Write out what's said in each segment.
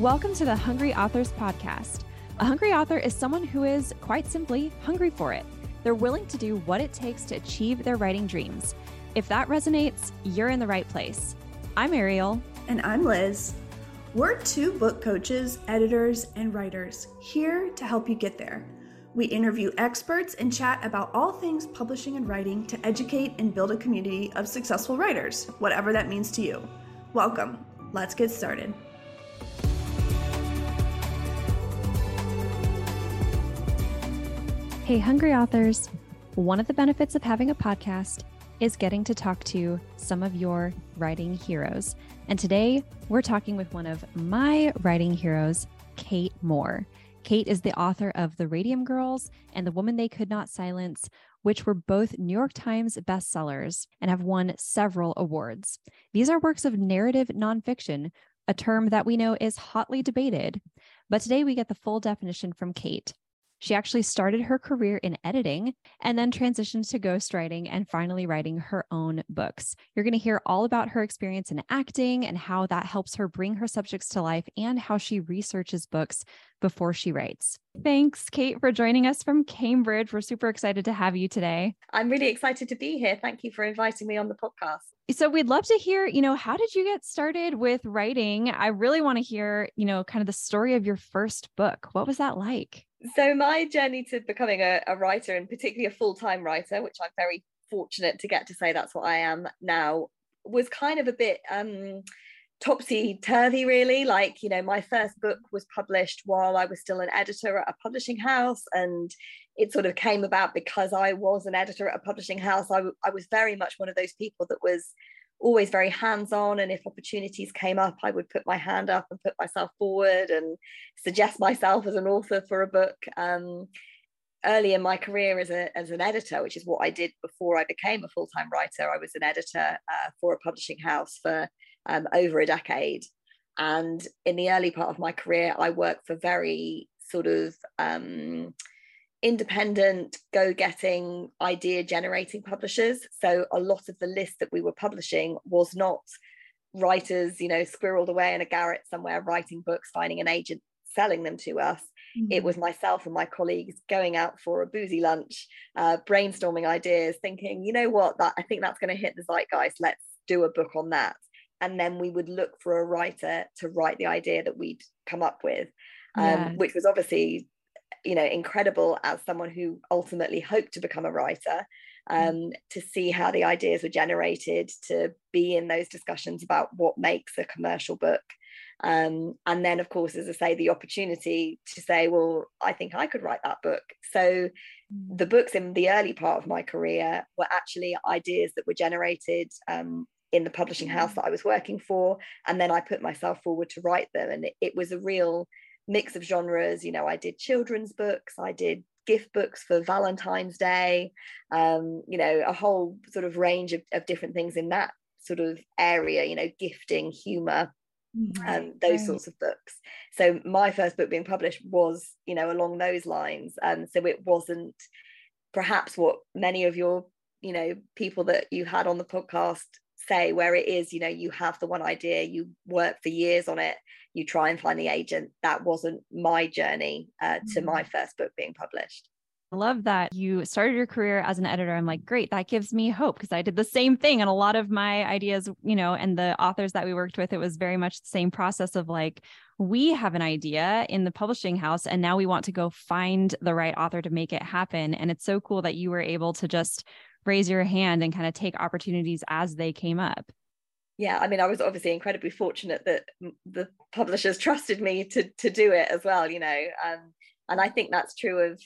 Welcome to the Hungry Authors Podcast. A hungry author is someone who is, quite simply, hungry for it. They're willing to do what it takes to achieve their writing dreams. If that resonates, you're in the right place. I'm Ariel. And I'm Liz. We're two book coaches, editors, and writers here to help you get there. We interview experts and chat about all things publishing and writing to educate and build a community of successful writers, whatever that means to you. Welcome. Let's get started. Hey, hungry authors. One of the benefits of having a podcast is getting to talk to some of your writing heroes. And today we're talking with one of my writing heroes, Kate Moore. Kate is the author of The Radium Girls and The Woman They Could Not Silence, which were both New York Times bestsellers and have won several awards. These are works of narrative nonfiction, a term that we know is hotly debated. But today we get the full definition from Kate. She actually started her career in editing and then transitioned to ghostwriting and finally writing her own books. You're going to hear all about her experience in acting and how that helps her bring her subjects to life and how she researches books before she writes. Thanks, Kate, for joining us from Cambridge. We're super excited to have you today. I'm really excited to be here. Thank you for inviting me on the podcast. So we'd love to hear, you know, how did you get started with writing? I really want to hear, you know, kind of the story of your first book. What was that like? So my journey to becoming a, a writer and particularly a full-time writer, which I'm very fortunate to get to say that's what I am now, was kind of a bit um topsy-turvy really. Like you know my first book was published while i was still an editor at a publishing house and it sort of came about because i was an editor at a publishing house. I, I was very much one of those people that was always very hands on. And if opportunities came up, I would put my hand up and put myself forward and suggest myself as an author for a book. Um, early in my career as, a, as an editor, which is what I did before I became a full time writer, I was an editor uh, for a publishing house for um, over a decade. And in the early part of my career, I worked for very sort of um, independent, go getting, idea generating publishers. So a lot of the list that we were publishing was not writers, you know, squirreled away in a garret somewhere writing books, finding an agent, selling them to us. Mm-hmm. It was myself and my colleagues going out for a boozy lunch, uh, brainstorming ideas, thinking, you know what, that I think that's going to hit the zeitgeist. Let's do a book on that. And then we would look for a writer to write the idea that we'd come up with, um, yeah. which was obviously you know incredible as someone who ultimately hoped to become a writer mm. um, to see how the ideas were generated to be in those discussions about what makes a commercial book um, and then of course as i say the opportunity to say well i think i could write that book so mm. the books in the early part of my career were actually ideas that were generated um, in the publishing house mm. that i was working for and then i put myself forward to write them and it, it was a real mix of genres. You know, I did children's books, I did gift books for Valentine's Day, um, you know, a whole sort of range of, of different things in that sort of area, you know, gifting, humor, mm-hmm. um, those right. sorts of books. So my first book being published was, you know, along those lines. And um, so it wasn't perhaps what many of your, you know, people that you had on the podcast say where it is you know you have the one idea you work for years on it you try and find the agent that wasn't my journey uh, to my mm. first book being published I love that you started your career as an editor. I'm like, great, that gives me hope because I did the same thing. And a lot of my ideas, you know, and the authors that we worked with, it was very much the same process of like, we have an idea in the publishing house and now we want to go find the right author to make it happen. And it's so cool that you were able to just raise your hand and kind of take opportunities as they came up. Yeah i mean i was obviously incredibly fortunate that the publishers trusted me to to do it as well you know um, and i think that's true of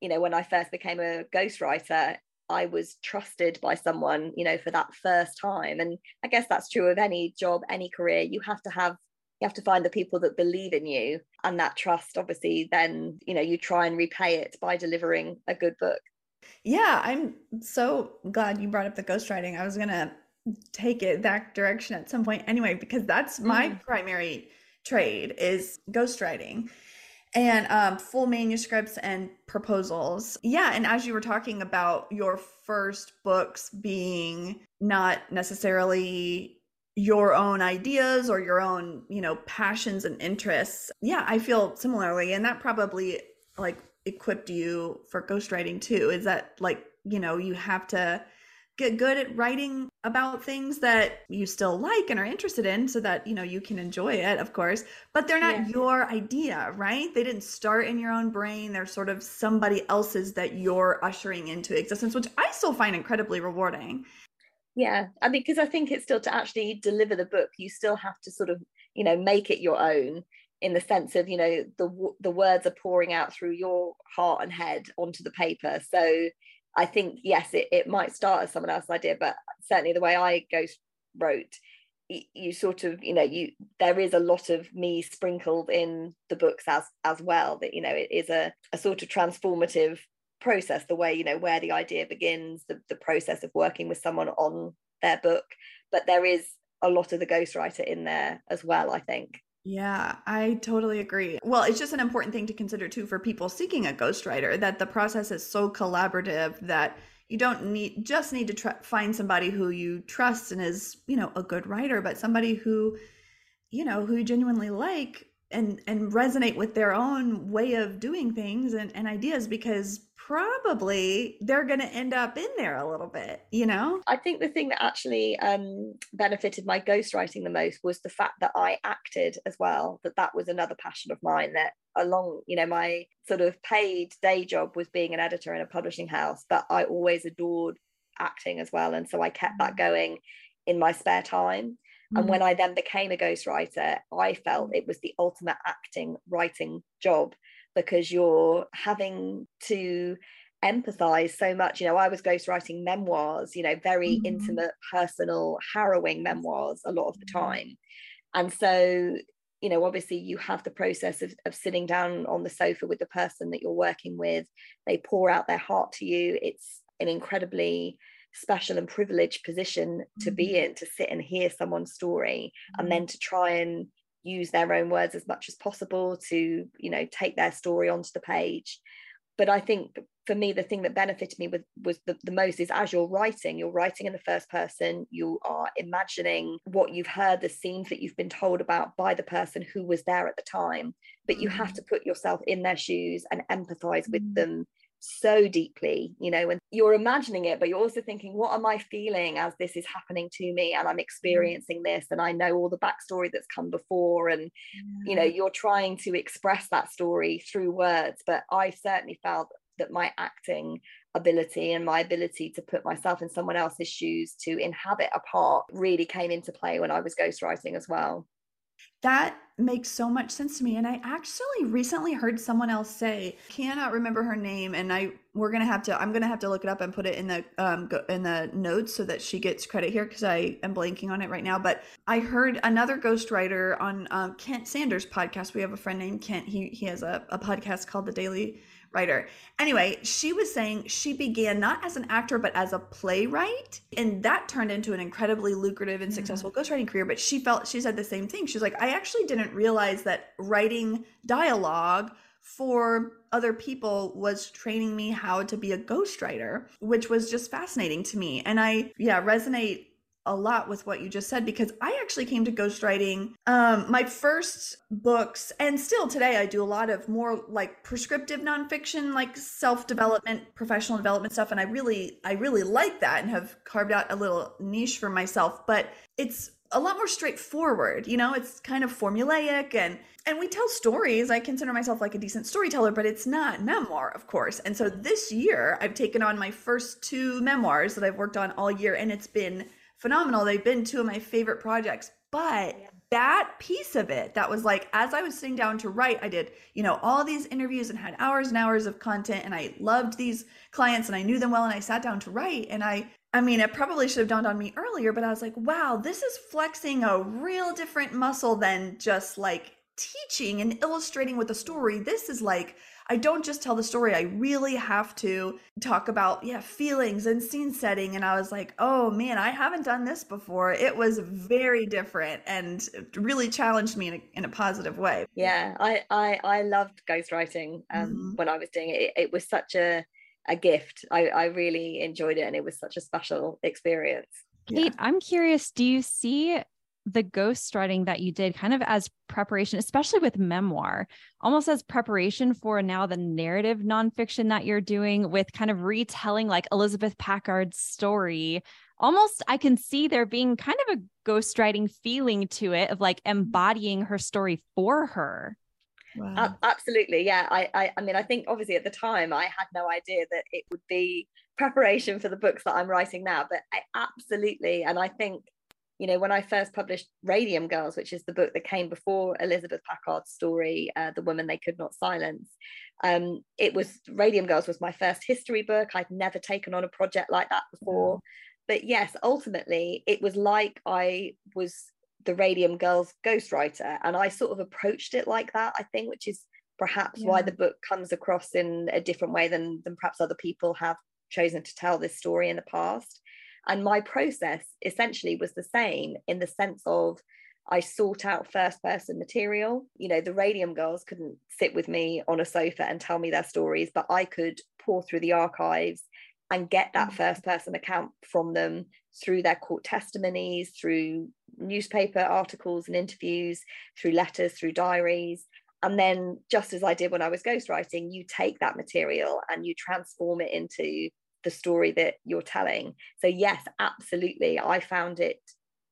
you know when i first became a ghostwriter i was trusted by someone you know for that first time. And i guess that's true of any job any career. You have to have you have to find the people that believe in you and that trust obviously then you know you try and repay it by delivering a good book yeah, I'm so glad you brought up the ghostwriting. I was gonna take it that direction at some point anyway, because that's my mm. primary trade is ghostwriting and um, full manuscripts and proposals. Yeah, and as you were talking about your first books being not necessarily your own ideas or your own, you know, passions and interests. Yeah, I feel similarly. And that probably like equipped you for ghostwriting too. Is that like, you know, you have to get good at writing about things that you still like and are interested in so that you know you can enjoy it of course but they're not yeah. your idea right they didn't start in your own brain they're sort of somebody else's that you're ushering into existence which i still find incredibly rewarding yeah i mean because i think it's still to actually deliver the book you still have to sort of you know make it your own in the sense of you know the the words are pouring out through your heart and head onto the paper. So i think yes it, it might start as someone else's idea but certainly the way i ghost wrote you sort of you know you there is a lot of me sprinkled in the books as as well that you know it is a, a sort of transformative process the way you know where the idea begins the, the process of working with someone on their book. But there is a lot of the ghostwriter in there as well i think yeah, I totally agree. Well, it's just an important thing to consider too for people seeking a ghostwriter that the process is so collaborative that you don't need just need to tr- find somebody who you trust and is, you know, a good writer, but somebody who you know, who you genuinely like and and resonate with their own way of doing things and, and ideas because probably they're going to end up in there a little bit you know i think the thing that actually um, benefited my ghostwriting the most was the fact that i acted as well that that was another passion of mine that along you know my sort of paid day job was being an editor in a publishing house but i always adored acting as well and so i kept that mm. going in my spare time and when mm. I then became a ghostwriter, I felt it was the ultimate acting writing job because you're having to empathize so much. You know, I was ghostwriting memoirs, you know, very mm-hmm. intimate, personal, harrowing memoirs a lot of the mm-hmm. time. And so, you know, obviously you have the process of, of sitting down on the sofa with the person that you're working with. They pour out their heart to you. It's an incredibly special and privileged position to be mm-hmm. in to sit and hear someone's story and then to try and use their own words as much as possible to you know take their story onto the page but i think for me the thing that benefited me with, was the, the most is as you're writing you're writing in the first person you are imagining what you've heard the scenes that you've been told about by the person who was there at the time but you have mm-hmm. to put yourself in their shoes and empathize with mm. them so deeply, you know, and you're imagining it, but you're also thinking, what am I feeling as this is happening to me and I'm mm. experiencing this and I know all the backstory that's come before. And, you know, you're trying to express that story through words. But I certainly felt that my acting ability and my ability to put myself in someone else's shoes to inhabit a part really came into play when I was ghostwriting as well. That makes so much sense to me. And I actually recently heard someone else say, cannot remember her name, and I we're gonna have to I'm gonna have to look it up and put it in the um go, in the notes so that she gets credit here because I am blanking on it right now. But I heard another ghostwriter on um, Kent Sanders podcast. We have a friend named Kent. He he has a, a podcast called The Daily writer. Anyway, she was saying she began not as an actor, but as a playwright. And that turned into an incredibly lucrative and successful mm-hmm. ghostwriting career. But she felt, she said the same thing. She's like, I actually didn't realize that writing dialogue for other people was training me how to be a ghostwriter, which was just fascinating to me. And I, yeah, resonate a lot with what you just said because I actually came to ghostwriting. Um, my first books, and still today, I do a lot of more like prescriptive nonfiction, like self development, professional development stuff, and I really, I really like that and have carved out a little niche for myself. But it's a lot more straightforward, you know. It's kind of formulaic and and we tell stories. I consider myself like a decent storyteller, but it's not memoir, of course. And so this year, I've taken on my first two memoirs that I've worked on all year, and it's been phenomenal. They've been two of my favorite projects. But yeah. that piece of it, that was like, as I was sitting down to write, I did, you know, all these interviews and had hours and hours of content. And I loved these clients and I knew them well. And I sat down to write. And I, I mean, it probably should have dawned on me earlier, but I was like, wow, this is flexing a real different muscle than just like teaching and illustrating with a story. This is like, I don't just tell the story. I really have to talk about, yeah, feelings and scene setting. And I was like, oh man, I haven't done this before. It was very different and really challenged me in a, in a positive way. Yeah, I, I, I loved ghostwriting um, mm-hmm. when I was doing it. it. It was such a, a gift. I, I really enjoyed it and it was such a special experience. Kate, yeah. I'm curious, do you see the ghostwriting that you did kind of as preparation, especially with memoir, almost as preparation for now the narrative nonfiction that you're doing with kind of retelling like Elizabeth Packard's story. Almost, I can see there being kind of a ghostwriting feeling to it of like embodying her story for her. Wow. Uh, absolutely, yeah. I, I, I mean, I think obviously at the time I had no idea that it would be preparation for the books that I'm writing now, but I absolutely, and I think you know, when I first published Radium Girls, which is the book that came before Elizabeth Packard's story, uh, The Woman They Could Not Silence, um, it was Radium Girls was my first history book. I'd never taken on a project like that before. But yes, ultimately, it was like I was the Radium Girls ghostwriter. And I sort of approached it like that, I think, which is perhaps yeah. why the book comes across in a different way than, than perhaps other people have chosen to tell this story in the past. And my process essentially was the same in the sense of I sought out first person material. You know, the Radium Girls couldn't sit with me on a sofa and tell me their stories, but I could pore through the archives and get that mm. first person account from them through their court testimonies, through newspaper articles and interviews, through letters, through diaries. And then, just as I did when I was ghostwriting, you take that material and you transform it into the story that you're telling. So, yes, absolutely. I found it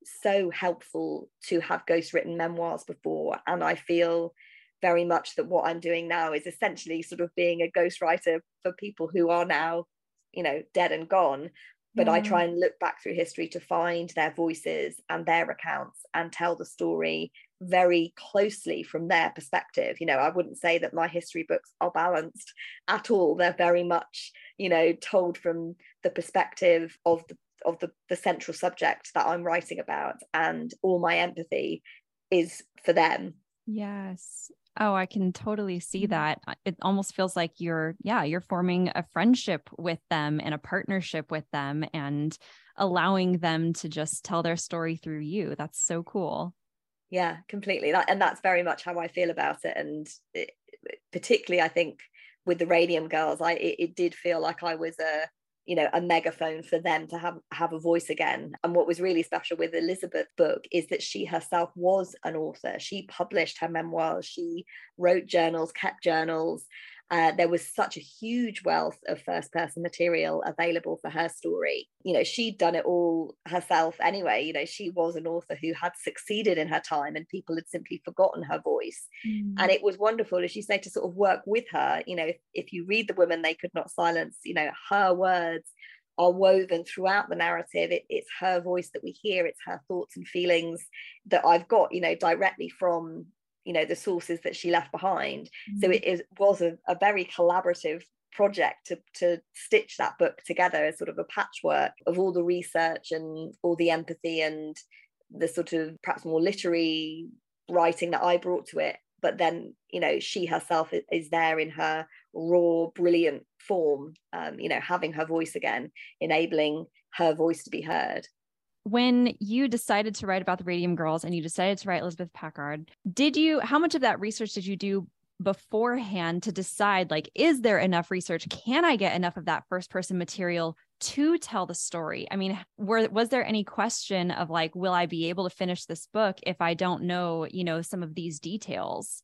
so helpful to have ghost written memoirs before. And I feel very much that what I'm doing now is essentially sort of being a ghostwriter for people who are now, you know, dead and gone. But I try mm. and look back through history to find their voices and their accounts and tell the story very closely from their perspective. You know, I wouldn't say that my history books are balanced at all. They're very much, you know, told from the perspective of the of the, the central subject that I'm writing about, and all my empathy is for them. Yes. Oh, I can totally see mm-hmm. that. It almost feels like you're, yeah, you're forming a friendship with them and a partnership with them and allowing them to just tell their story through you. That's so cool yeah completely. That, and that's very much how i feel about it. And it, particularly i think with the radium girls i it, it, did feel like i was a you know a megaphone for them to have have a voice again. And what was really special with elizabeth's book is that she herself was an author. She published her memoirs. She wrote journals kept journals uh, there was such a huge wealth of first person material available for her story. You know, she'd done it all herself anyway. You know, she was an author who had succeeded in her time and people had simply forgotten her voice. Mm. And it was wonderful, as you say, to sort of work with her. You know, if, if you read The Women They Could Not Silence, you know, her words are woven throughout the narrative. It, it's her voice that we hear, it's her thoughts and feelings that I've got, you know, directly from you know the sources that she left behind mm-hmm. so it is, was a, a very collaborative project to, to stitch that book together as sort of a patchwork of all the research and all the empathy and the sort of perhaps more literary writing that I brought to it. But then, you know, she herself is there in her raw, brilliant form, um, you know, having her voice again, enabling her voice to be heard when you decided to write about the Radium Girls and you decided to write Elizabeth Packard, did you, how much of that research did you do beforehand to decide, like, is there enough research? Can I get enough of that first person material to tell the story? I mean, were, was there any question of like, will I be able to finish this book if I don't know, you know, some of these details?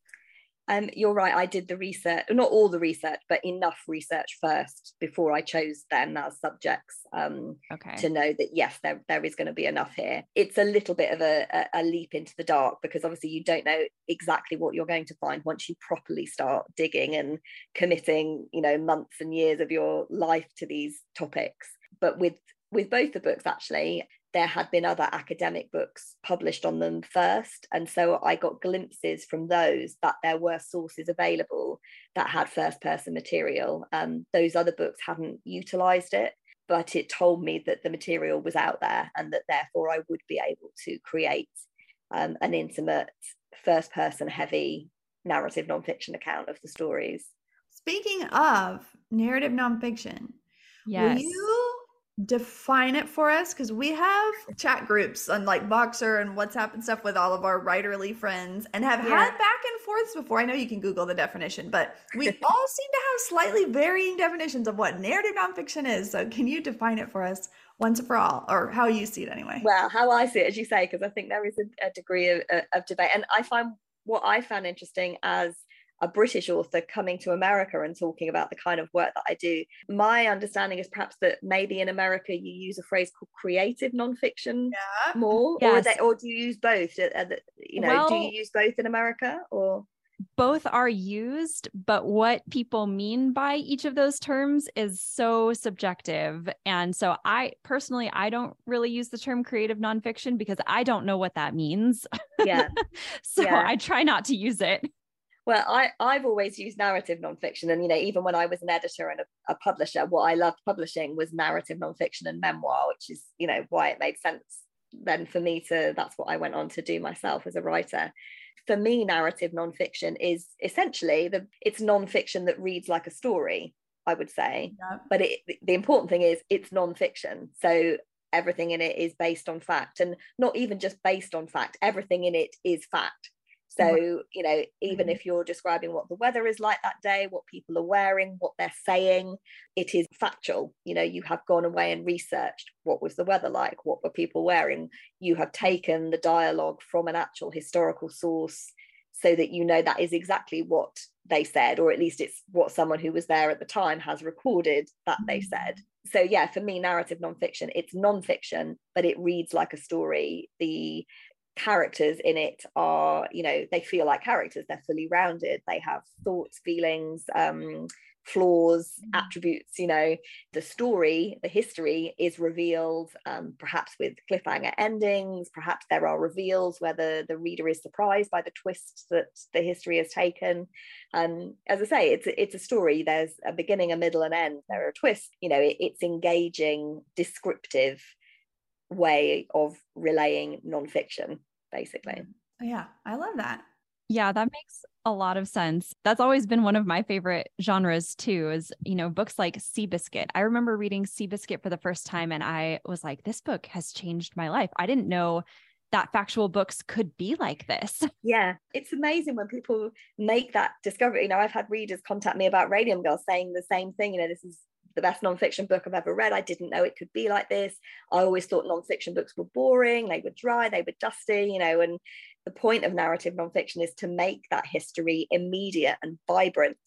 Um, you're right. I did the research, not all the research, but enough research first before I chose them as subjects um, okay. to know that yes, there, there is going to be enough here. It's a little bit of a, a, a leap into the dark because obviously you don't know exactly what you're going to find once you properly start digging and committing, you know, months and years of your life to these topics. But with with both the books actually there had been other academic books published on them first. And so I got glimpses from those that there were sources available that had first person material. Um, those other books hadn't utilized it, but it told me that the material was out there and that therefore I would be able to create um, an intimate, first person heavy narrative nonfiction account of the stories. Speaking of narrative nonfiction, yes. will you define it for us because we have chat groups on like Voxer and WhatsApp and stuff with all of our writerly friends and have yeah. had back and forths before. I know you can Google the definition, but we all seem to have slightly varying definitions of what narrative nonfiction is. So, can you define it for us once and for all, or how you see it anyway. Well, how I see it, as you say, because I think there is a, a degree of, of debate. And I find what I found interesting as a British author coming to America and talking about the kind of work that I do. My understanding is perhaps that maybe in America you use a phrase called creative nonfiction yeah. more, yes. or, they, or do you use both? Uh, you know, well, do you use both in America or? both are used, but what people mean by each of those terms is so subjective. And so I personally I don't really use the term creative nonfiction because I don't know what that means. Yeah. so yeah. I try not to use it. Well, I, I've always used narrative nonfiction. And, you know, even when I was an editor and a, a publisher, what I loved publishing was narrative nonfiction and memoir, which is, you know, why it made sense then for me to, that's what I went on to do myself as a writer for me, narrative nonfiction is essentially the it's nonfiction that reads like a story, I would say. Yeah. But it, the important thing is it's nonfiction. So everything in it is based on fact and not even just based on fact, everything in it is fact. So, you know, even mm-hmm. if you're describing what the weather is like that day, what people are wearing, what they're saying, it is factual. You know, you have gone away and researched what was the weather like, what were people wearing. You have taken the dialogue from an actual historical source so that you know that is exactly what they said, or at least it's what someone who was there at the time has recorded that they mm-hmm. said. So, yeah, for me, narrative nonfiction, it's nonfiction, but it reads like a story. The characters in it are you know they feel like characters they're fully rounded they have thoughts feelings um flaws mm. attributes you know. The story the history is revealed um, perhaps with cliffhanger endings perhaps there are reveals where the, the reader is surprised by the twist that the history has taken. And um, as i say it's it's a story there's a beginning a middle and end there are twists you know it, it's engaging descriptive way of relaying nonfiction basically. Oh, yeah, I love that. Yeah, that makes a lot of sense. That's always been one of my favorite genres too, is, you know, books like Seabiscuit. I remember reading Seabiscuit for the first time and I was like, this book has changed my life. I didn't know that factual books could be like this. Yeah, it's amazing when people make that discovery. You know, I've had readers contact me about Radium Girl saying the same thing. You know, this is the best nonfiction book I've ever read. I didn't know it could be like this. I always thought nonfiction books were boring, they were dry, they were dusty, you know, and the point of narrative nonfiction is to make that history immediate and vibrant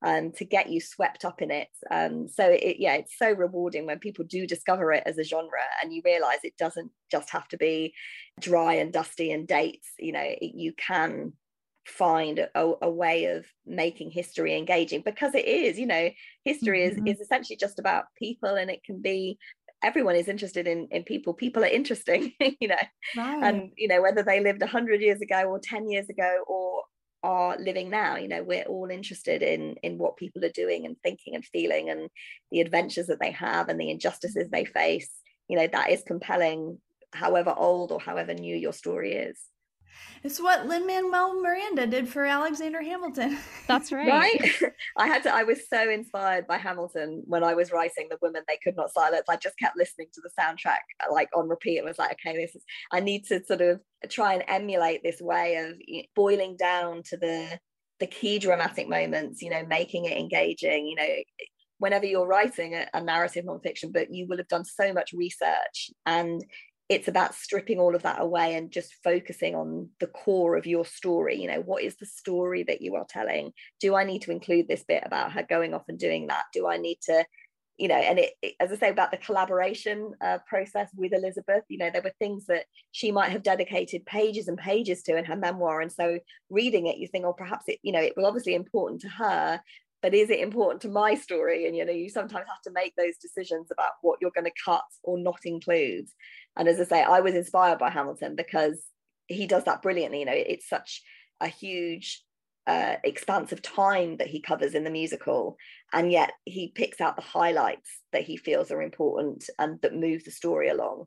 and um, to get you swept up in it. Um, so it, yeah, it's so rewarding when people do discover it as a genre and you realize it doesn't just have to be dry and dusty and dates. You know, it, you can find a, a, way of making history engaging because it is you know history mm-hmm. is is essentially just about people and it can be everyone is interested in in people people are interesting you know right. and you know whether they lived 100 years ago or 10 years ago or are living now you know we're all interested in in what people are doing and thinking and feeling and the adventures that they have and the injustices they face you know that is compelling however old or however new your story is it's what Lin Manuel Miranda did for Alexander Hamilton. That's right. Right. I had to, I was so inspired by Hamilton when I was writing The Women They Could Not Silence. I just kept listening to the soundtrack like on repeat. It was like, okay, this is, I need to sort of try and emulate this way of boiling down to the, the key dramatic moments, you know, making it engaging, you know, whenever you're writing a, a narrative nonfiction book, you will have done so much research and it's about stripping all of that away and just focusing on the core of your story. You know what is the story that you are telling? Do i need to include this bit about her going off and doing that? Do i need to you know and it, it as i say about the collaboration uh, process with elizabeth you know there were things that she might have dedicated pages and pages to in her memoir. And so reading it you think oh perhaps it you know it was obviously important to her but is it important to my story and you know you sometimes have to make those decisions about what you're going to cut or not include and as I say, I was inspired by Hamilton because he does that brilliantly. You know, it's such a huge uh, expanse of time that he covers in the musical, and yet he picks out the highlights that he feels are important and that move the story along.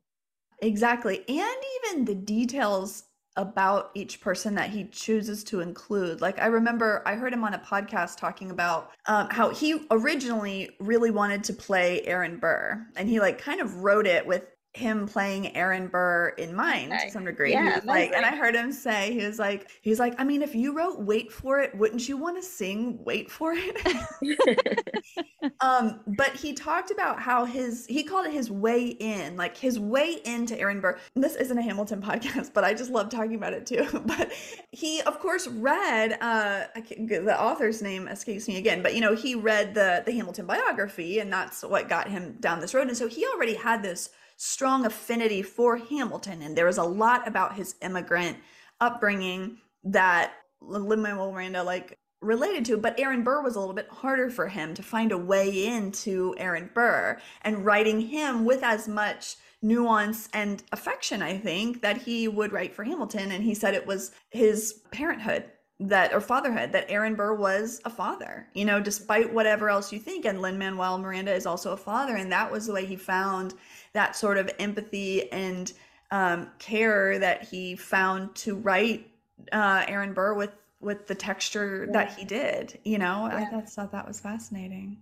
Exactly. And even the details about each person that he chooses to include. Like I remember I heard him on a podcast talking about um, how he originally really wanted to play Aaron Burr and he like kind of wrote it with him playing Aaron Burr in mind to some degree. Yeah, like, and I heard him say, he was like, he's like, I mean, if you wrote "Wait for It," wouldn't you want to sing "Wait for It"? um, but he talked about how his he called it his way in, like his way into Aaron Burr. And this isn't a Hamilton podcast, but I just love talking about it too. But he, of course, read uh, I can't, the author's name escapes me again, but you know, he read the the Hamilton biography, and that's what got him down this road. And so he already had this strong affinity for Hamilton, and there was a lot about his immigrant upbringing that Lin Manuel Miranda like related to, but Aaron Burr was a little bit harder for him to find a way into Aaron Burr and writing him with as much nuance and affection, I think, that he would write for Hamilton. And he said it was his parenthood that or fatherhood that Aaron Burr was a father, you know, despite whatever else you think. And Lin Manuel Miranda is also a father. And that was the way he found that sort of empathy and um, care that he found to write uh, Aaron Burr with with the texture that he did. You know, I Yeah. thought, thought that was fascinating.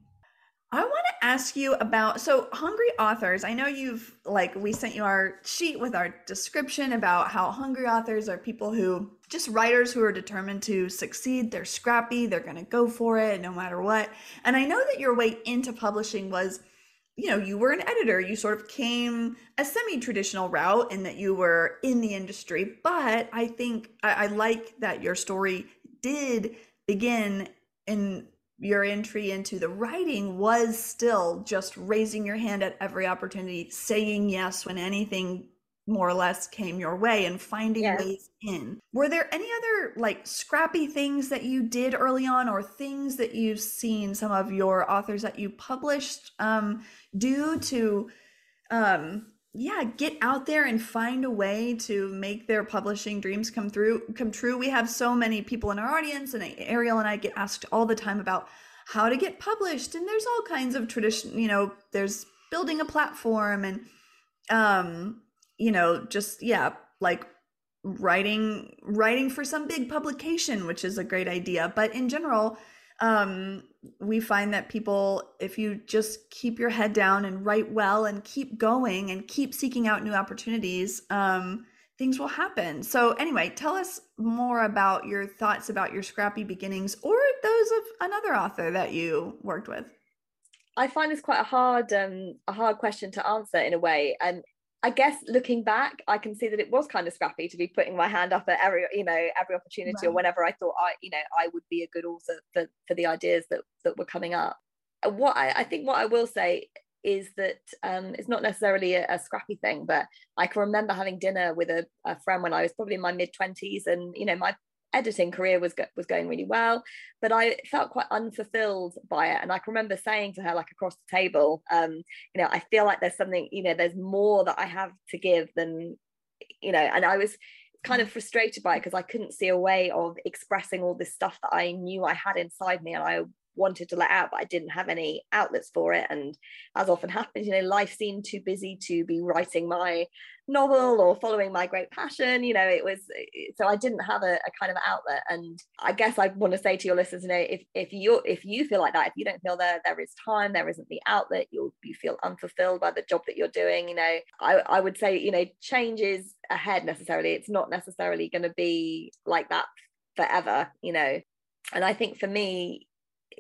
I want to ask you about so hungry authors. I know you've like we sent you our sheet with our description about how hungry authors are people who just writers who are determined to succeed. They're scrappy, they're going to go for it no matter what. And I know that your way into publishing was you know, you were an editor, you sort of came a semi traditional route in that you were in the industry. But I think I, I like that your story did begin in your entry into the writing was still just raising your hand at every opportunity, saying yes when anything more or less came your way and finding Yeah. ways in. Were there any other like scrappy things that you did early on or things that you've seen some of your authors that you published um, do to um yeah get out there and find a way to make their publishing dreams come through come true we have so many people in our audience and ariel and i get asked all the time about how to get published and there's all kinds of tradition you know there's building a platform and um you know just yeah like writing writing for some big publication which is a great idea. But in general um we find that people if you just keep your head down and write well and keep going and keep seeking out new opportunities um things will happen. So anyway tell us more about your thoughts about your scrappy beginnings or those of another author that you worked with. I find this quite a hard um a hard question to answer in a way. And I guess looking back, I can see that it was kind of scrappy to be putting my hand up at every, you know, every opportunity or whenever I thought I, you know, I would be a good author for, for the ideas that that were coming up. And What I, I think what I will say is that um, it's not necessarily a, a scrappy thing, but I can remember having dinner with a, a friend when I was probably in my mid twenties, and you know, my editing career was go- was going really well, but I felt quite unfulfilled by it. And I can remember saying to her, like across the table, um, you know, I feel like there's something, you know, there's more that I have to give than, you know, and I was kind of frustrated by it because I couldn't see a way of expressing all this stuff that I knew I had inside me and I wanted to let out, but I didn't have any outlets for it. And as often happens, you know, life seemed too busy to be writing my novel or following my great passion. You know, it was so I didn't have a, a kind of outlet. And I guess I want to say to your listeners, you know, if if you if you feel like that, if you don't feel there there is time, there isn't the outlet, you you feel unfulfilled by the job that you're doing, you know, I, I would say, you know, change is ahead necessarily. It's not necessarily going to be like that forever, you know. And I think for me,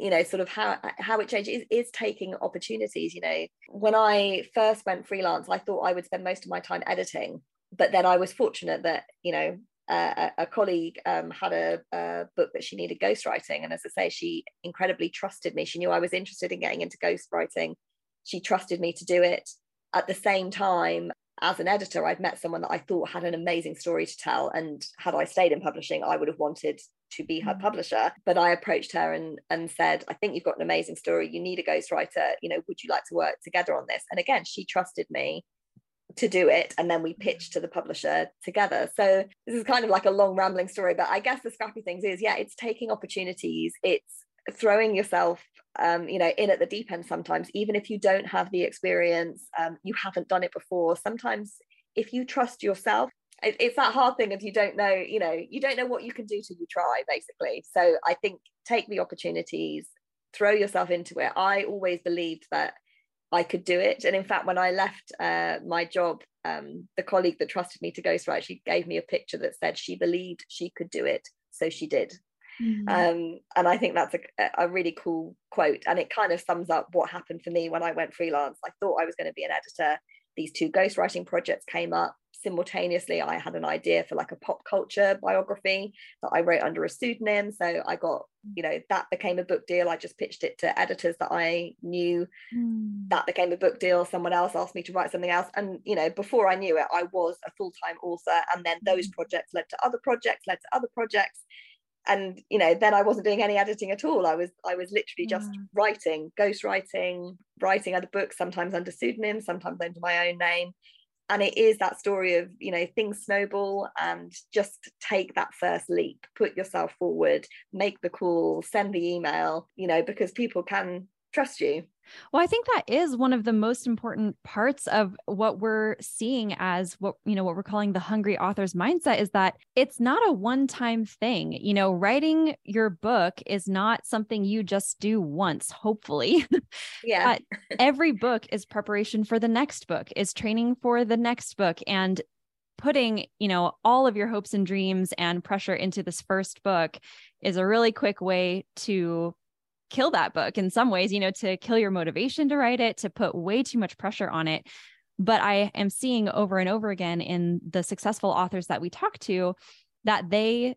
you know sort of how how it changed is, is taking opportunities you know. When i first went freelance i thought i would spend most of my time editing but then i was fortunate that you know uh, a, a colleague um, had a, a book that she needed ghostwriting. And as i say she incredibly trusted me. She knew i was interested in getting into ghostwriting. She trusted me to do it. At the same time as an editor i'd met someone that i thought had an amazing story to tell and had i stayed in publishing i would have wanted to be her Mm. publisher. But i approached her and and said i think you've got an amazing story. You need a ghostwriter. You know would you like to work together on this? And again she trusted me to do it and then we pitched to the publisher together. So this is kind of like a long rambling story but i guess the scrappy things is yeah it's taking opportunities. It's throwing yourself um, you know in at the deep end sometimes even if you don't have the experience um, you haven't done it before sometimes if you trust yourself it, it's that hard thing of you don't know you know you don't know what you can do till you try basically so i think take the opportunities throw yourself into it i always believed that I could do it. And in fact, when I left uh, my job, um, the colleague that trusted me to ghostwrite, she gave me a picture that said she believed she could do it, so she did. Mm-hmm. Um, and I think that's a, a really cool quote. And it kind of sums up what happened for me when I went freelance. I thought I was going to be an editor. These two ghostwriting projects came up simultaneously i had an idea for like a pop culture biography that i wrote under a pseudonym so i got you know that became a book deal i just pitched it to editors that i knew mm. that became a book deal someone else asked me to write something else and you know before i knew it i was a full-time author and then those hmm. projects led to other projects led to other projects and you know then i wasn't doing any editing at all i was i was literally just mm. writing ghost writing writing other books sometimes under pseudonym sometimes under my own name and it is that story of you know things snowball and just take that first leap put yourself forward make the call send the email you know because people can trust you well, I think that is one of the most important parts of what we're seeing as what, you know, what we're calling the hungry author's mindset is that it's not a one-time thing. You know, writing your book is not something you just do once, hopefully. Yeah. every book is preparation for the next book, is training for the next book and putting, you know, all of your hopes and dreams and pressure into this first book is a really quick way to kill that book in some ways, you know, to kill your motivation to write it, to put way too much pressure on it. But I am seeing over and over again in the successful authors that we talk to that they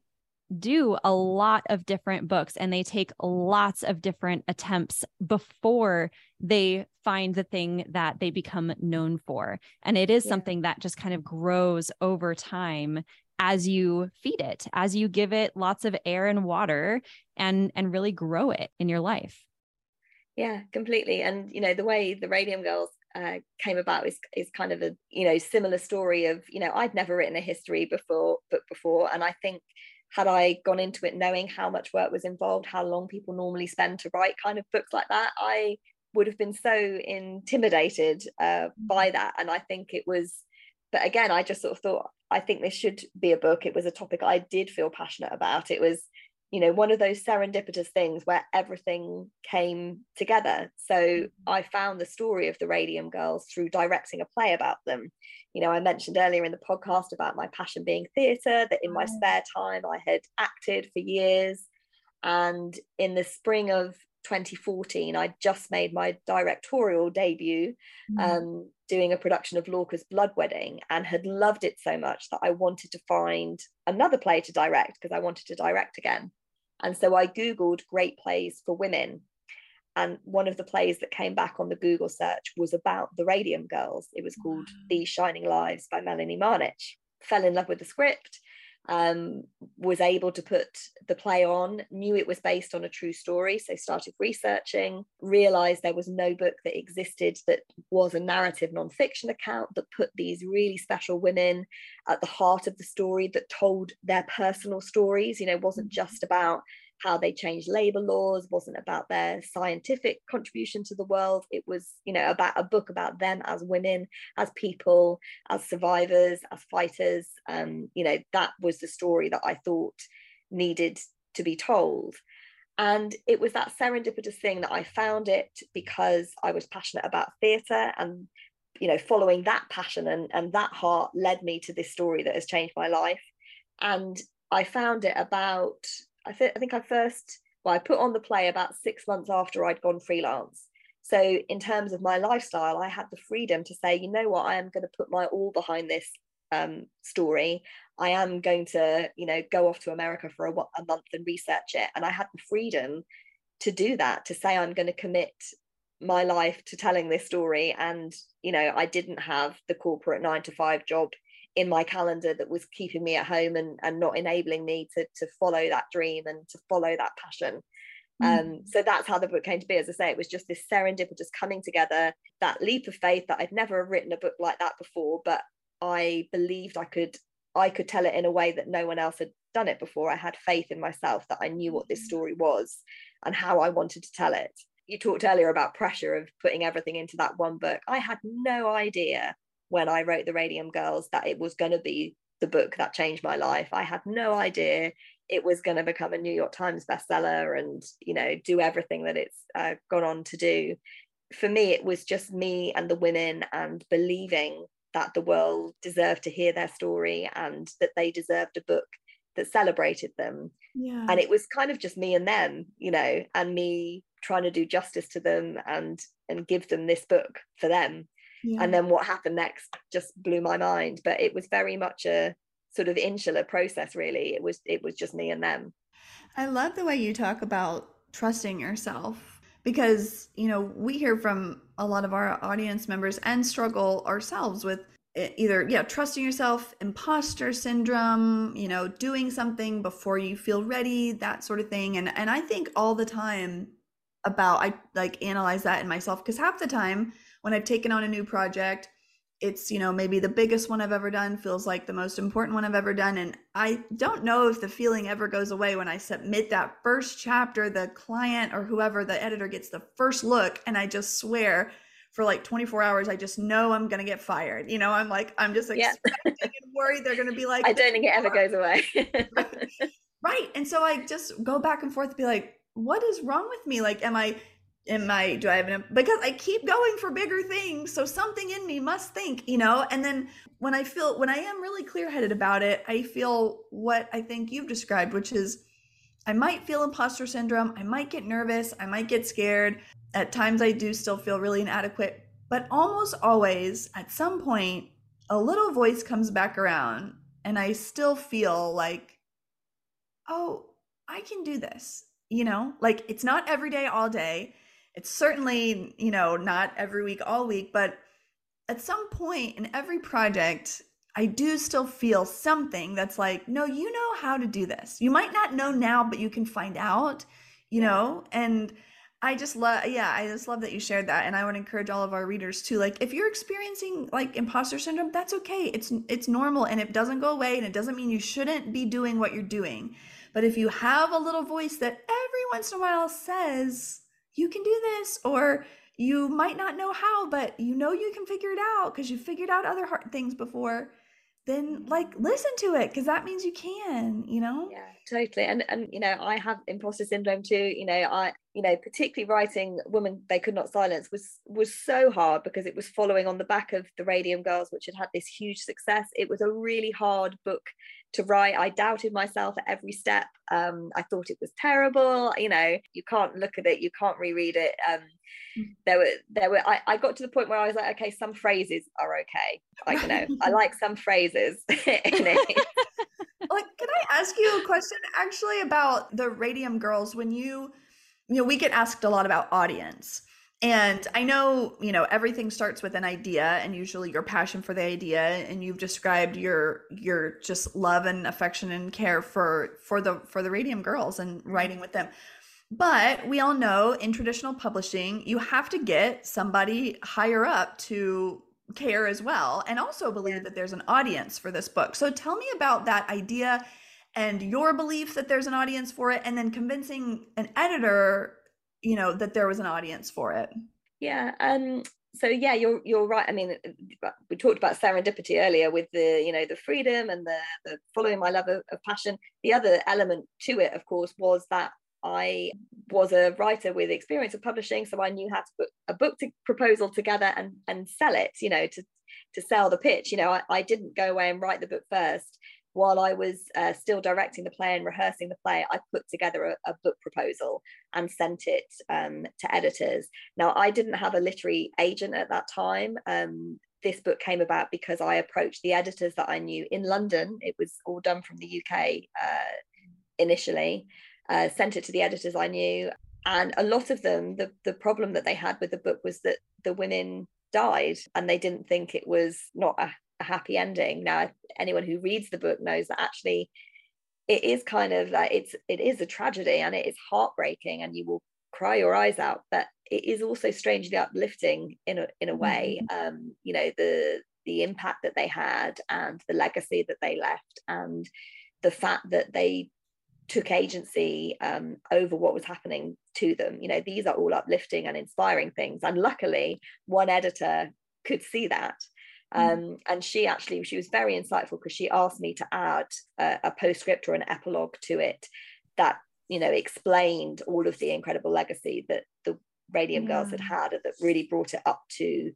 do a lot of different books and they take lots of different attempts before they find the thing that they become known for. And it is yeah. something that just kind of grows over time as you feed it, as you give it lots of air and water and and really grow it in your life. Yeah, completely. And you know, the way the Radium Girls uh, came about is is kind of a you know similar story of you know I'd never written a history before book before, and I think had I gone into it knowing how much work was involved, how long people normally spend to write kind of books like that, I would have been so intimidated uh, by that. And I think it was, but again, I just sort of thought I think this should be a book. It was a topic I did feel passionate about. It was, you know, one of those serendipitous things where everything came together. So mm-hmm. I found the story of the Radium Girls through directing a play about them. You know, I mentioned earlier in the podcast about my passion being theatre, that in my spare time I had acted for years. And in the spring of 2014, I just made my directorial debut, mm. um, doing a production of Lorca's Blood Wedding, and had loved it so much that I wanted to find another play to direct because I wanted to direct again. And so I Googled great plays for women. And one of the plays that came back on the Google search was about the Radium Girls. It was called wow. These Shining Lives by Melanie Marnich. Fell in love with the script um, was able to put the play on, knew it was based on a true story, so started researching, realized there was no book that existed that was a narrative nonfiction account that put these really special women at the heart of the story, that told their personal stories, you know, wasn't mm-hmm. just about how they changed labor laws wasn't about their scientific contribution to the world. It was you know about a book about them as women as people as survivors as fighters. Um you know that was the story that i thought needed to be told. And it was that serendipitous thing that i found it because i was passionate about theatre and you know following that passion and, and that heart led me to this story that has changed my life. And i found it about I, th- I think I first, well, I put on the play about six months after I'd gone freelance. So, in terms of my lifestyle, I had the freedom to say, you know what, I am going to put my all behind this um, story. I am going to, you know, go off to America for a, a month and research it. And I had the freedom to do that, to say I'm going to commit my life to telling this story. And, you know, I didn't have the corporate nine to five job in my calendar that was keeping me at home and, and not enabling me to, to follow that dream and to follow that passion. Mm. Um, so that's how the book came to be. As I say, it was just this serendipitous coming together, that leap of faith that I'd never written a book like that before, but I believed I could I could tell it in a way that no one else had done it before. I had faith in myself that I knew what this mm. story was and how I wanted to tell it. You talked earlier about pressure of putting everything into that one book. I had no idea when I wrote The Radium Girls that it was going to be the book that changed my life. I had no idea it was going to become a New York Times bestseller and, you know, do everything that it's uh, gone on to do. for me it was just me and the women and believing that the world deserved to hear their story and that they deserved a book that celebrated them yeah and it was kind of just me and them you know and me trying to do justice to them and and give them this book for them yeah. and then what happened next just blew my mind but it was very much a sort of insular process really it was it was just me and them I love the way you talk about trusting yourself because, you know, we hear from a lot of our audience members and struggle ourselves with either, yeah, trusting yourself, imposter syndrome, you know, doing something before you feel ready, that sort of thing. And and I think all the time about I like analyze that in myself because half the time when I've taken on a new project, it's you know maybe the biggest one i've ever done feels like the most important one i've ever done. And i don't know if the feeling ever goes away when i submit that first chapter the client or whoever the editor gets the first look and i just swear for like 24 hours i just know i'm gonna get fired. You know i'm like i'm just Yeah. expecting and worried they're gonna be like i don't think it ever goes away. Right. And so i just go back and forth and be like what is wrong with me? Like am i am i do i have because i keep going for bigger things so something in me must think you know and then when i feel when i am really clear-headed about it i feel what i think you've described which is i might feel imposter syndrome i might get nervous i might get scared at times i do still feel really inadequate but almost always at some point a little voice comes back around and i still feel like oh, I can do this. You know, like it's not every day, all day. It's certainly, you know, not every week, all week, but at some point in every project, I do still feel something that's like, no, you know how to do this. You might not know now, but you can find out, you know? And I just love, yeah, I just love that you shared that. And I would encourage all of our readers to like, if you're experiencing like imposter syndrome, that's okay. It's, it's normal and it doesn't go away and it doesn't mean you shouldn't be doing what you're doing. But if you have a little voice that every once in a while says, you can do this, or you might not know how, but you know you can figure it out because you figured out other hard things before, then like listen to it because that means you can, you know? yeah totally and and you know i have imposter syndrome too you know i you know particularly writing woman they could not silence was was so hard because it was following on the back of the radium girls which had had this huge success it was a really hard book to write. I doubted myself at every step. Um i thought it was terrible. You know you can't look at it. You can't reread it. Um there were there were I, I got to the point where i was like okay some phrases are okay. Like you know i like some phrases in it. Like can i ask you a question actually about the radium girls? When you you know we get asked a lot about audience and i know you know everything starts with an idea and usually your passion for the idea and you've described your your just love and affection and care for for the for the radium girls and writing with them. But we all know in traditional publishing you have to get somebody higher up to care as well and also believe that there's an audience for this book. So tell me about that idea and your belief that there's an audience for it and then convincing an editor you know that there was an audience for it Yeah. Um. So yeah, you're you're right. I mean, we talked about serendipity earlier with the you know the freedom and the the following my love of, of passion. The other element to it, of course, was that I was a writer with experience of publishing, so I knew how to put a book to, proposal together and and sell it. You know, to to sell the pitch. You know, I, I didn't go away and write the book first. While I was uh, still directing the play and rehearsing the play, I put together a, a book proposal and sent it um, to editors. Now, I didn't have a literary agent at that time. Um, this book came about because I approached the editors that I knew in London. It was all done from the UK uh, initially, uh, sent it to the editors I knew. And a lot of them, the, the problem that they had with the book was that the women died and they didn't think it was not a, a happy ending. Now, anyone who reads the book knows that actually it is kind of like it's it is a tragedy and it is heartbreaking and you will cry your eyes out but it is also strangely uplifting in a in a way. Um you know the the impact that they had and the legacy that they left and the fact that they took agency um, over what was happening to them. You know these are all uplifting and inspiring things. And luckily one editor could see that um, and she actually she was very insightful because she asked me to add a, a postscript or an epilogue to it that you know explained all of the incredible legacy that the Radium yeah. Girls had had that really brought it up to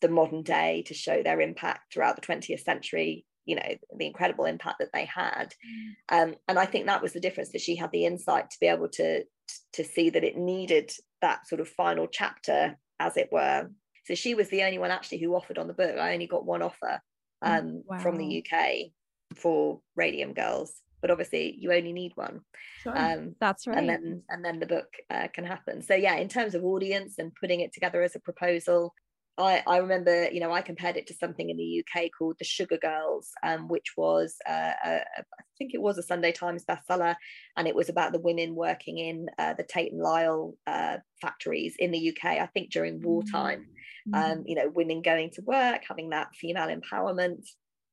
the modern day to show their impact throughout the 20th century you know the incredible impact that they had mm. um, and i think that was the difference that she had the insight to be able to to see that it needed that sort of final chapter as it were so she was the only one actually who offered on the book i only got one offer mm, um, wow. from the uk for radium girls but obviously you only need one sure. um, that's right and then and then the book uh, can happen so yeah in terms of audience and putting it together as a proposal I, I remember, you know, I compared it to something in the UK called The Sugar Girls, um, which was, uh, a, a, I think it was a Sunday Times bestseller, and it was about the women working in uh, the Tate and Lyle uh, factories in the UK, I think during wartime. Mm-hmm. Um, you know, women going to work, having that female empowerment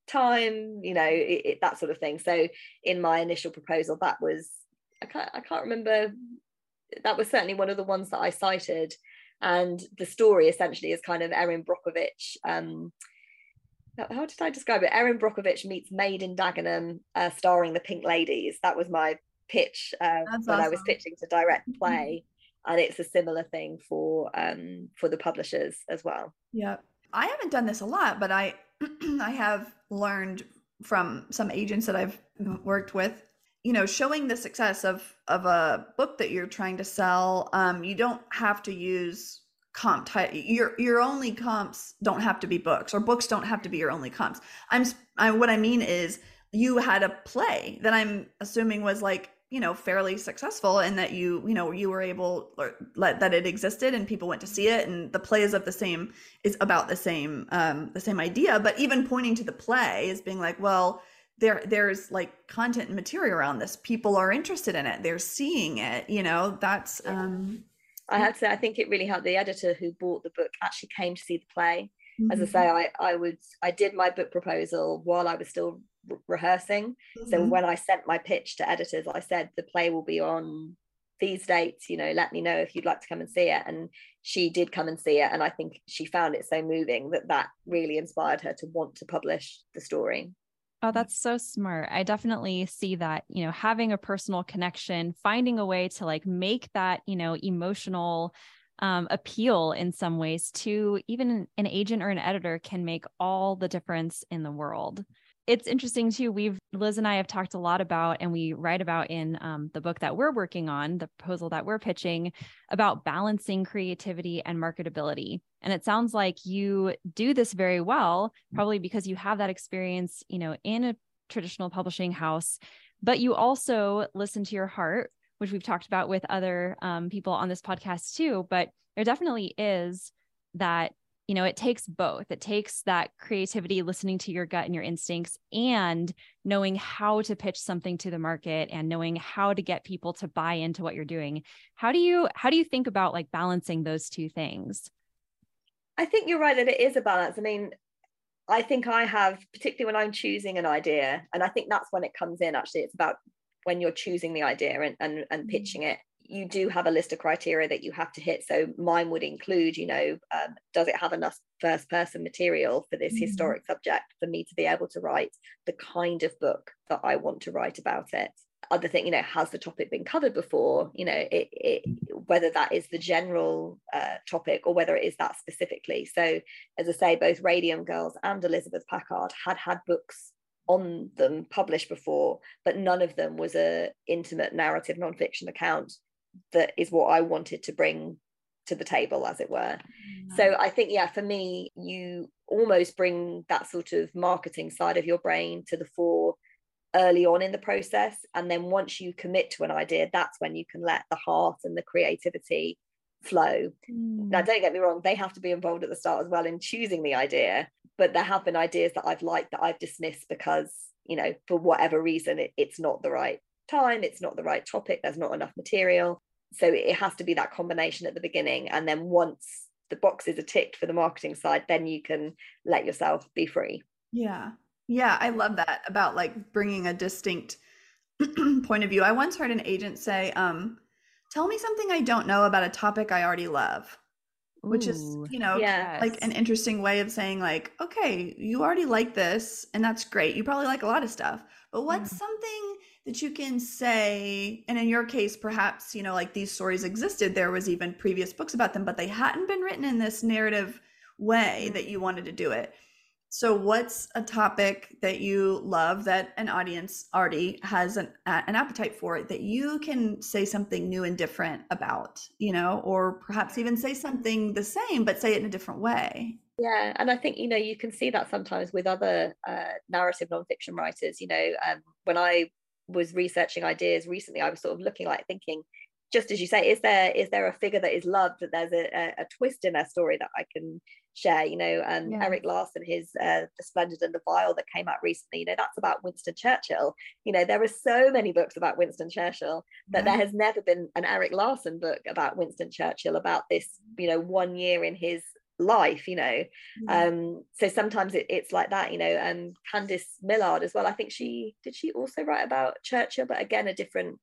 time, you know, it, it, that sort of thing. So in my initial proposal, that was, I can't, I can't remember, that was certainly one of the ones that I cited and the story essentially is kind of Erin Brockovich. Um, how did I describe it? Erin Brockovich meets Made in Dagenham, uh, starring the Pink Ladies. That was my pitch uh, when awesome. I was pitching to direct mm-hmm. play, and it's a similar thing for um, for the publishers as well. Yeah, I haven't done this a lot, but I I have learned from some agents that I've worked with you know showing the success of of a book that you're trying to sell um, you don't have to use comp type your your only comps don't have to be books or books don't have to be your only comps. I'm I, what i mean is you had a play that i'm assuming was like you know fairly successful and that you you know you were able or let that it existed and people went to see it and the play is of the same is about the same um the same idea. But even pointing to the play is being like well there there's like content and material around this. People are interested in it. They're seeing it you know? That's um i have to say i think it really helped. The editor who bought the book actually came to see the play. Mm-hmm. as i say mm-hmm. i i would i did my book proposal while i was still re- rehearsing. Mm-hmm. so when i sent my pitch to editors i said the play will be on these dates you know let me know if you'd like to come and see it. And she did come and see it and i think she found it so moving that that really inspired her to want to publish the story Oh, that's so smart. I definitely see that, you know, having a personal connection, finding a way to like make that, you know, emotional um, appeal in some ways to even an agent or an editor can make all the difference in the world it's interesting too. We've Liz and I have talked a lot about, and we write about in um, the book that we're working on, the proposal that we're pitching, about balancing creativity and marketability. And it sounds like you do this very well, probably because you have that experience, you know, in a traditional publishing house, but you also listen to your heart, which we've talked about with other um, people on this podcast too. But there definitely is that you know, it takes both. It takes that creativity, listening to your gut and your instincts, and knowing how to pitch something to the market and knowing how to get people to buy into what you're doing. How do you how do you think about like balancing those two things? I think you're right that it is a balance. I mean, I think I have, particularly when I'm choosing an idea, and I think that's when it comes in. Actually, it's about when you're choosing the idea and and, and mm. pitching it you do have a list of criteria that you have to hit. So mine would include, you know, um, does it have enough first person material for this mm-hmm. historic subject for me to be able to write the kind of book that I want to write about it? Other thing, you know, has the topic been covered before? You know, it, it, whether that is the general uh, topic or whether it is that specifically. So, as I say, both Radium Girls and Elizabeth Packard had had books on them published before, but none of them was a intimate narrative nonfiction account that is what I wanted to bring to the table, as it were. Mm-hmm. So I think, yeah, for me, you almost bring that sort of marketing side of your brain to the fore early on in the process. And then once you commit to an idea, that's when you can let the heart and the creativity flow. Mm. Now, don't get me wrong, they have to be involved at the start as well in choosing the idea. But there have been ideas that I've liked that I've dismissed because, you know, for whatever reason, it, it's not the right time, it's not the right topic, there's not enough material so it has to be that combination at the beginning. And then once the boxes are ticked for the marketing side then you can let yourself be free. Yeah. Yeah i love that about like bringing a distinct point of view. I once heard an agent say um tell me something i don't know about a topic i already love which is you know yes. like an interesting way of saying like okay you already like this and that's great. You probably like a lot of stuff but what's mm. something that you can say and in your case perhaps you know like these stories existed there was even previous books about them but they hadn't been written in this narrative way that you wanted to do it. So what's a topic that you love that an audience already has an, an appetite for It that you can say something new and different about you know or perhaps even say something the same but say it in a different way yeah and i think you know you can see that sometimes with other uh, narrative nonfiction writers you know um, when i was researching ideas recently, I was sort of looking like thinking, just as you say, is there is there a figure that is loved that there's a, a, a twist in their story that I can share? You know, um, yeah. Erik Larson, his uh, The Splendid and the Vile that came out recently, you know, that's about Winston Churchill. You know, there are so many books about Winston Churchill, but yeah. there has never been an Erik Larson book about Winston Churchill about this, you know, one year in his life you know? Um so sometimes it, it's like that you know and candice millard as well. I think she did she also write about churchill but again a different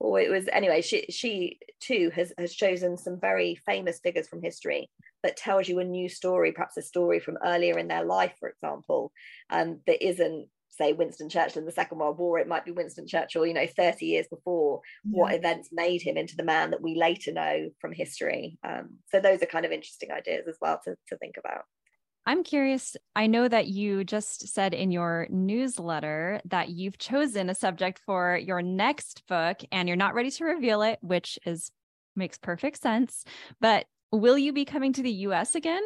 or it was anyway she she too has has chosen some very famous figures from history that tells you a new story perhaps a story from earlier in their life for example um that isn't say Winston Churchill in the Second World War, it might be Winston Churchill, you know, 30 years before, yeah. what events made him into the man that we later know from history. Um, so those are kind of interesting ideas as well to, to think about. I'm curious. I know that you just said in your newsletter that you've chosen a subject for your next book and you're not ready to reveal it, which is makes perfect sense. But will you be coming to the US again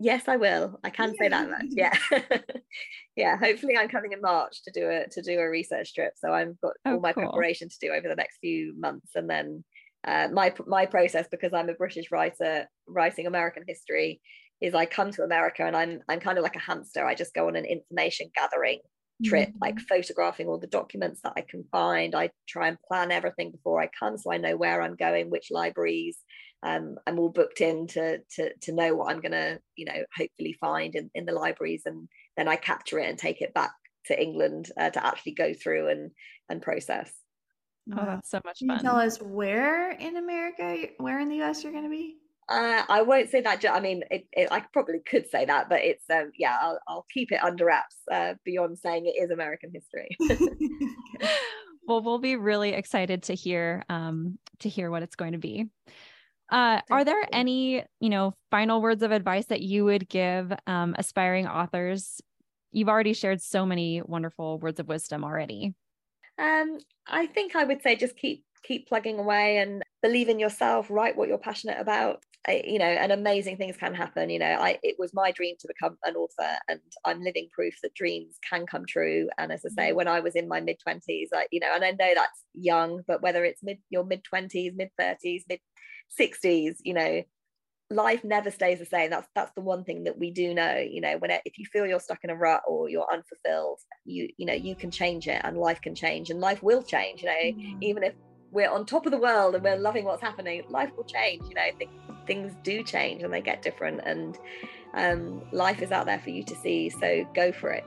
Yes, I will. I can say that much. Yeah. yeah. Hopefully I'm coming in March to do a to do a research trip. So I've got oh, all my cool. preparation to do over the next few months. And then uh, my my process, because I'm a British writer writing American history, is I come to America and I'm I'm kind of like a hamster. I just go on an information gathering trip, mm-hmm. like photographing all the documents that I can find. I try and plan everything before I come so I know where I'm going, which libraries, um, I'm all booked in to, to, to know what I'm going to, you know, hopefully find in, in the libraries. And then I capture it and take it back to England uh, to actually go through and, and process. Oh, that's so much fun. Can you tell us where in America, where in the US you're going to be? Uh, I won't say that. I mean, it, it, I probably could say that, but it's um, yeah, I'll, I'll keep it under wraps uh, beyond saying it is American history. well, we'll be really excited to hear um, to hear what it's going to be. Uh, are there any, you know, final words of advice that you would give um, aspiring authors? You've already shared so many wonderful words of wisdom already. Um, I think I would say just keep keep plugging away and believe in yourself. Write what you're passionate about. I, you know, and amazing things can happen. You know, I it was my dream to become an author, and I'm living proof that dreams can come true. And as I say, mm-hmm. when I was in my mid twenties, I you know, and I know that's young, but whether it's mid your mid twenties, mid thirties, mid 60s you know life never stays the same that's that's the one thing that we do know you know when it, if you feel you're stuck in a rut or you're unfulfilled you you know you can change it and life can change and life will change you know mm. even if we're on top of the world and we're loving what's happening life will change you know th- things do change and they get different and um, life is out there for you to see so go for it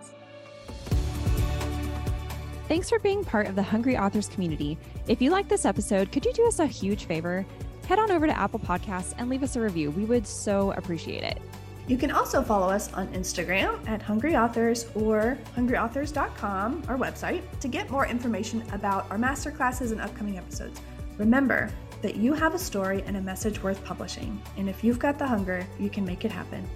Thanks for being part of the Hungry Authors community. If you like this episode, could you do us a huge favor? Head on over to Apple Podcasts and leave us a review. We would so appreciate it. You can also follow us on Instagram at Hungry Authors or hungryauthors.com, our website, to get more information about our masterclasses and upcoming episodes. Remember that you have a story and a message worth publishing, and if you've got the hunger, you can make it happen.